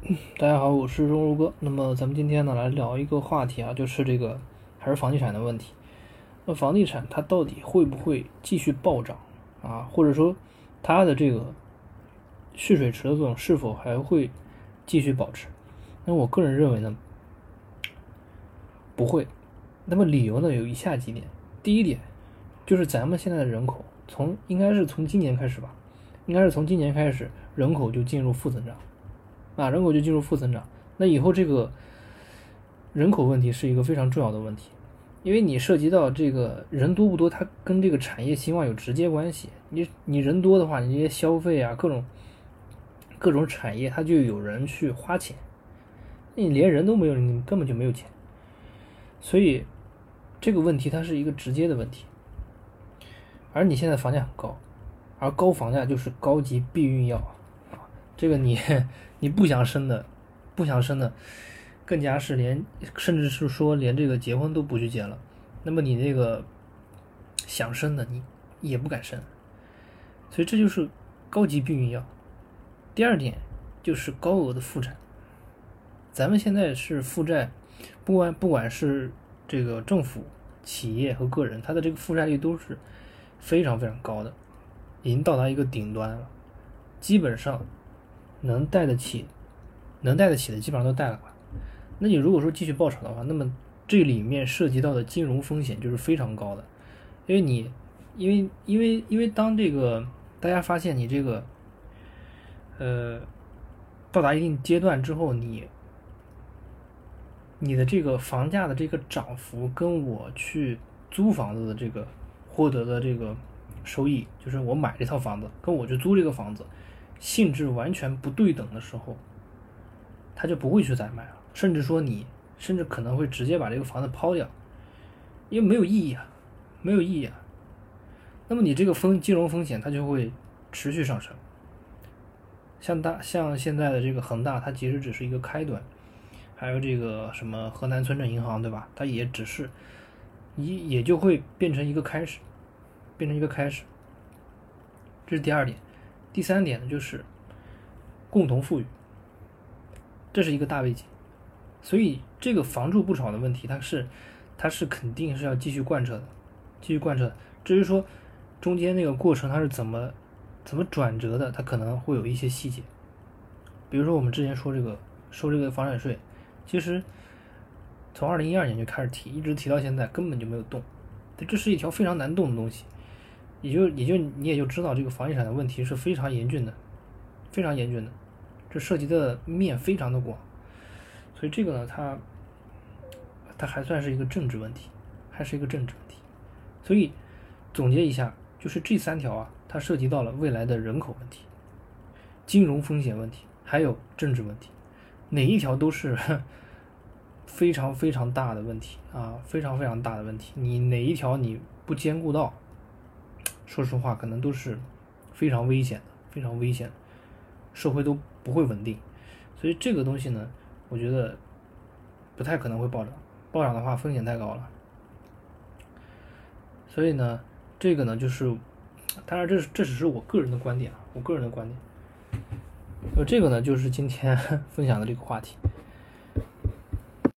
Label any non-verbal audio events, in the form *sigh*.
大家好，我是钟如哥。那么咱们今天呢来聊一个话题啊，就是这个还是房地产的问题。那房地产它到底会不会继续暴涨啊？或者说它的这个蓄水池的作用是否还会继续保持？那我个人认为呢，不会。那么理由呢有以下几点。第一点就是咱们现在的人口从应该是从今年开始吧，应该是从今年开始人口就进入负增长。啊，人口就进入负增长，那以后这个人口问题是一个非常重要的问题，因为你涉及到这个人多不多，它跟这个产业兴旺有直接关系。你你人多的话，你这些消费啊，各种各种产业，它就有人去花钱。你连人都没有，你根本就没有钱。所以这个问题它是一个直接的问题。而你现在房价很高，而高房价就是高级避孕药。这个你你不想生的，不想生的，更加是连甚至是说连这个结婚都不去结了。那么你那个想生的，你也不敢生。所以这就是高级避孕药。第二点就是高额的负债。咱们现在是负债，不管不管是这个政府、企业和个人，它的这个负债率都是非常非常高的，已经到达一个顶端了，基本上。能贷得起，能贷得起的基本上都贷了吧。那你如果说继续爆炒的话，那么这里面涉及到的金融风险就是非常高的，因为你，因为因为因为当这个大家发现你这个，呃，到达一定阶段之后，你，你的这个房价的这个涨幅跟我去租房子的这个获得的这个收益，就是我买这套房子跟我去租这个房子。性质完全不对等的时候，他就不会去再买了，甚至说你甚至可能会直接把这个房子抛掉，因为没有意义啊，没有意义啊。那么你这个风金融风险它就会持续上升。像大像现在的这个恒大，它其实只是一个开端，还有这个什么河南村镇银行，对吧？它也只是也也就会变成一个开始，变成一个开始。这是第二点。第三点呢，就是共同富裕，这是一个大背景，所以这个房住不炒的问题，它是它是肯定是要继续贯彻的，继续贯彻。至于说中间那个过程它是怎么怎么转折的，它可能会有一些细节，比如说我们之前说这个收这个房产税，其实从二零一二年就开始提，一直提到现在根本就没有动，这是一条非常难动的东西。也就也就你也就知道这个房地产的问题是非常严峻的，非常严峻的，这涉及的面非常的广，所以这个呢，它它还算是一个政治问题，还是一个政治问题。所以总结一下，就是这三条啊，它涉及到了未来的人口问题、金融风险问题，还有政治问题，哪一条都是 *laughs* 非常非常大的问题啊，非常非常大的问题。你哪一条你不兼顾到？说实话，可能都是非常危险的，非常危险的，社会都不会稳定，所以这个东西呢，我觉得不太可能会暴涨，暴涨的话风险太高了。所以呢，这个呢就是，当然这是这只是我个人的观点啊，我个人的观点。那，这个呢就是今天 *laughs* 分享的这个话题。